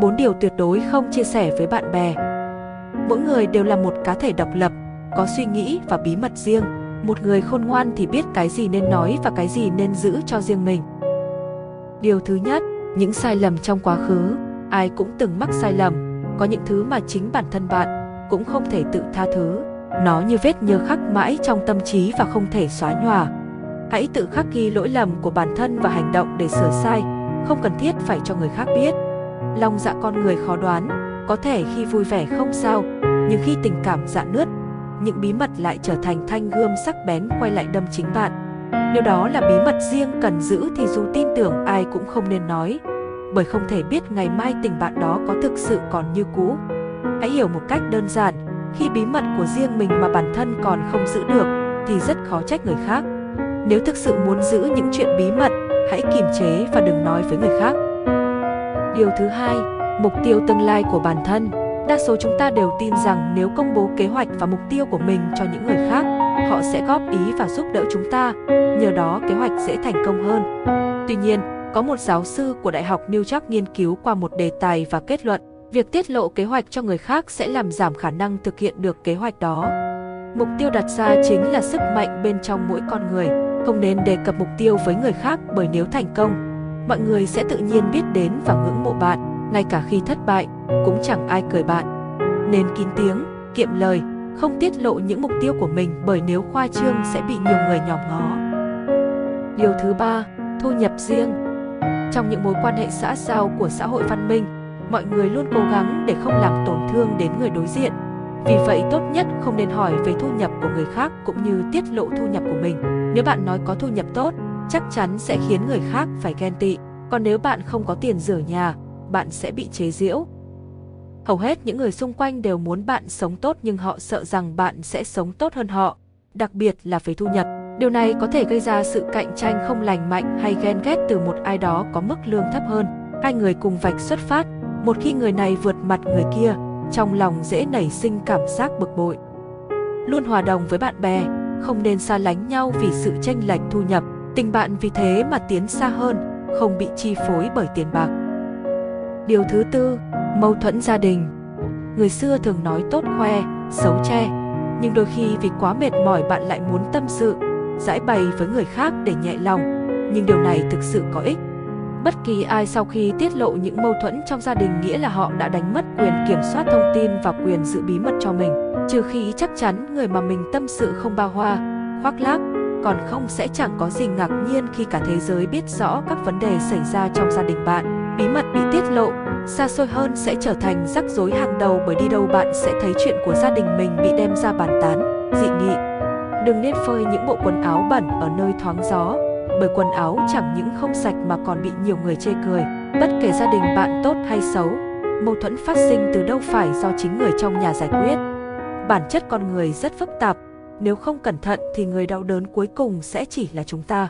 bốn điều tuyệt đối không chia sẻ với bạn bè. Mỗi người đều là một cá thể độc lập, có suy nghĩ và bí mật riêng. Một người khôn ngoan thì biết cái gì nên nói và cái gì nên giữ cho riêng mình. Điều thứ nhất, những sai lầm trong quá khứ, ai cũng từng mắc sai lầm, có những thứ mà chính bản thân bạn cũng không thể tự tha thứ. Nó như vết nhơ khắc mãi trong tâm trí và không thể xóa nhòa. Hãy tự khắc ghi lỗi lầm của bản thân và hành động để sửa sai, không cần thiết phải cho người khác biết. Lòng dạ con người khó đoán, có thể khi vui vẻ không sao, nhưng khi tình cảm dạ nứt, những bí mật lại trở thành thanh gươm sắc bén quay lại đâm chính bạn. Nếu đó là bí mật riêng cần giữ thì dù tin tưởng ai cũng không nên nói, bởi không thể biết ngày mai tình bạn đó có thực sự còn như cũ. Hãy hiểu một cách đơn giản, khi bí mật của riêng mình mà bản thân còn không giữ được thì rất khó trách người khác. Nếu thực sự muốn giữ những chuyện bí mật, hãy kiềm chế và đừng nói với người khác. Điều thứ hai, mục tiêu tương lai của bản thân. Đa số chúng ta đều tin rằng nếu công bố kế hoạch và mục tiêu của mình cho những người khác, họ sẽ góp ý và giúp đỡ chúng ta, nhờ đó kế hoạch sẽ thành công hơn. Tuy nhiên, có một giáo sư của Đại học New York nghiên cứu qua một đề tài và kết luận, việc tiết lộ kế hoạch cho người khác sẽ làm giảm khả năng thực hiện được kế hoạch đó. Mục tiêu đặt ra chính là sức mạnh bên trong mỗi con người, không nên đề cập mục tiêu với người khác bởi nếu thành công, mọi người sẽ tự nhiên biết đến và ngưỡng mộ bạn, ngay cả khi thất bại, cũng chẳng ai cười bạn. Nên kín tiếng, kiệm lời, không tiết lộ những mục tiêu của mình bởi nếu khoa trương sẽ bị nhiều người nhòm ngó. Điều thứ ba, thu nhập riêng. Trong những mối quan hệ xã giao của xã hội văn minh, mọi người luôn cố gắng để không làm tổn thương đến người đối diện. Vì vậy tốt nhất không nên hỏi về thu nhập của người khác cũng như tiết lộ thu nhập của mình. Nếu bạn nói có thu nhập tốt, chắc chắn sẽ khiến người khác phải ghen tị. Còn nếu bạn không có tiền rửa nhà, bạn sẽ bị chế giễu. Hầu hết những người xung quanh đều muốn bạn sống tốt nhưng họ sợ rằng bạn sẽ sống tốt hơn họ, đặc biệt là về thu nhập. Điều này có thể gây ra sự cạnh tranh không lành mạnh hay ghen ghét từ một ai đó có mức lương thấp hơn. Hai người cùng vạch xuất phát, một khi người này vượt mặt người kia, trong lòng dễ nảy sinh cảm giác bực bội. Luôn hòa đồng với bạn bè, không nên xa lánh nhau vì sự tranh lệch thu nhập, tình bạn vì thế mà tiến xa hơn, không bị chi phối bởi tiền bạc. Điều thứ tư, mâu thuẫn gia đình. Người xưa thường nói tốt khoe, xấu che, nhưng đôi khi vì quá mệt mỏi bạn lại muốn tâm sự, giải bày với người khác để nhẹ lòng, nhưng điều này thực sự có ích. Bất kỳ ai sau khi tiết lộ những mâu thuẫn trong gia đình nghĩa là họ đã đánh mất quyền kiểm soát thông tin và quyền giữ bí mật cho mình, trừ khi chắc chắn người mà mình tâm sự không bao hoa, khoác lác, còn không sẽ chẳng có gì ngạc nhiên khi cả thế giới biết rõ các vấn đề xảy ra trong gia đình bạn. Bí mật bị tiết lộ, xa xôi hơn sẽ trở thành rắc rối hàng đầu bởi đi đâu bạn sẽ thấy chuyện của gia đình mình bị đem ra bàn tán, dị nghị. Đừng nên phơi những bộ quần áo bẩn ở nơi thoáng gió, bởi quần áo chẳng những không sạch mà còn bị nhiều người chê cười. Bất kể gia đình bạn tốt hay xấu, mâu thuẫn phát sinh từ đâu phải do chính người trong nhà giải quyết. Bản chất con người rất phức tạp, nếu không cẩn thận thì người đau đớn cuối cùng sẽ chỉ là chúng ta.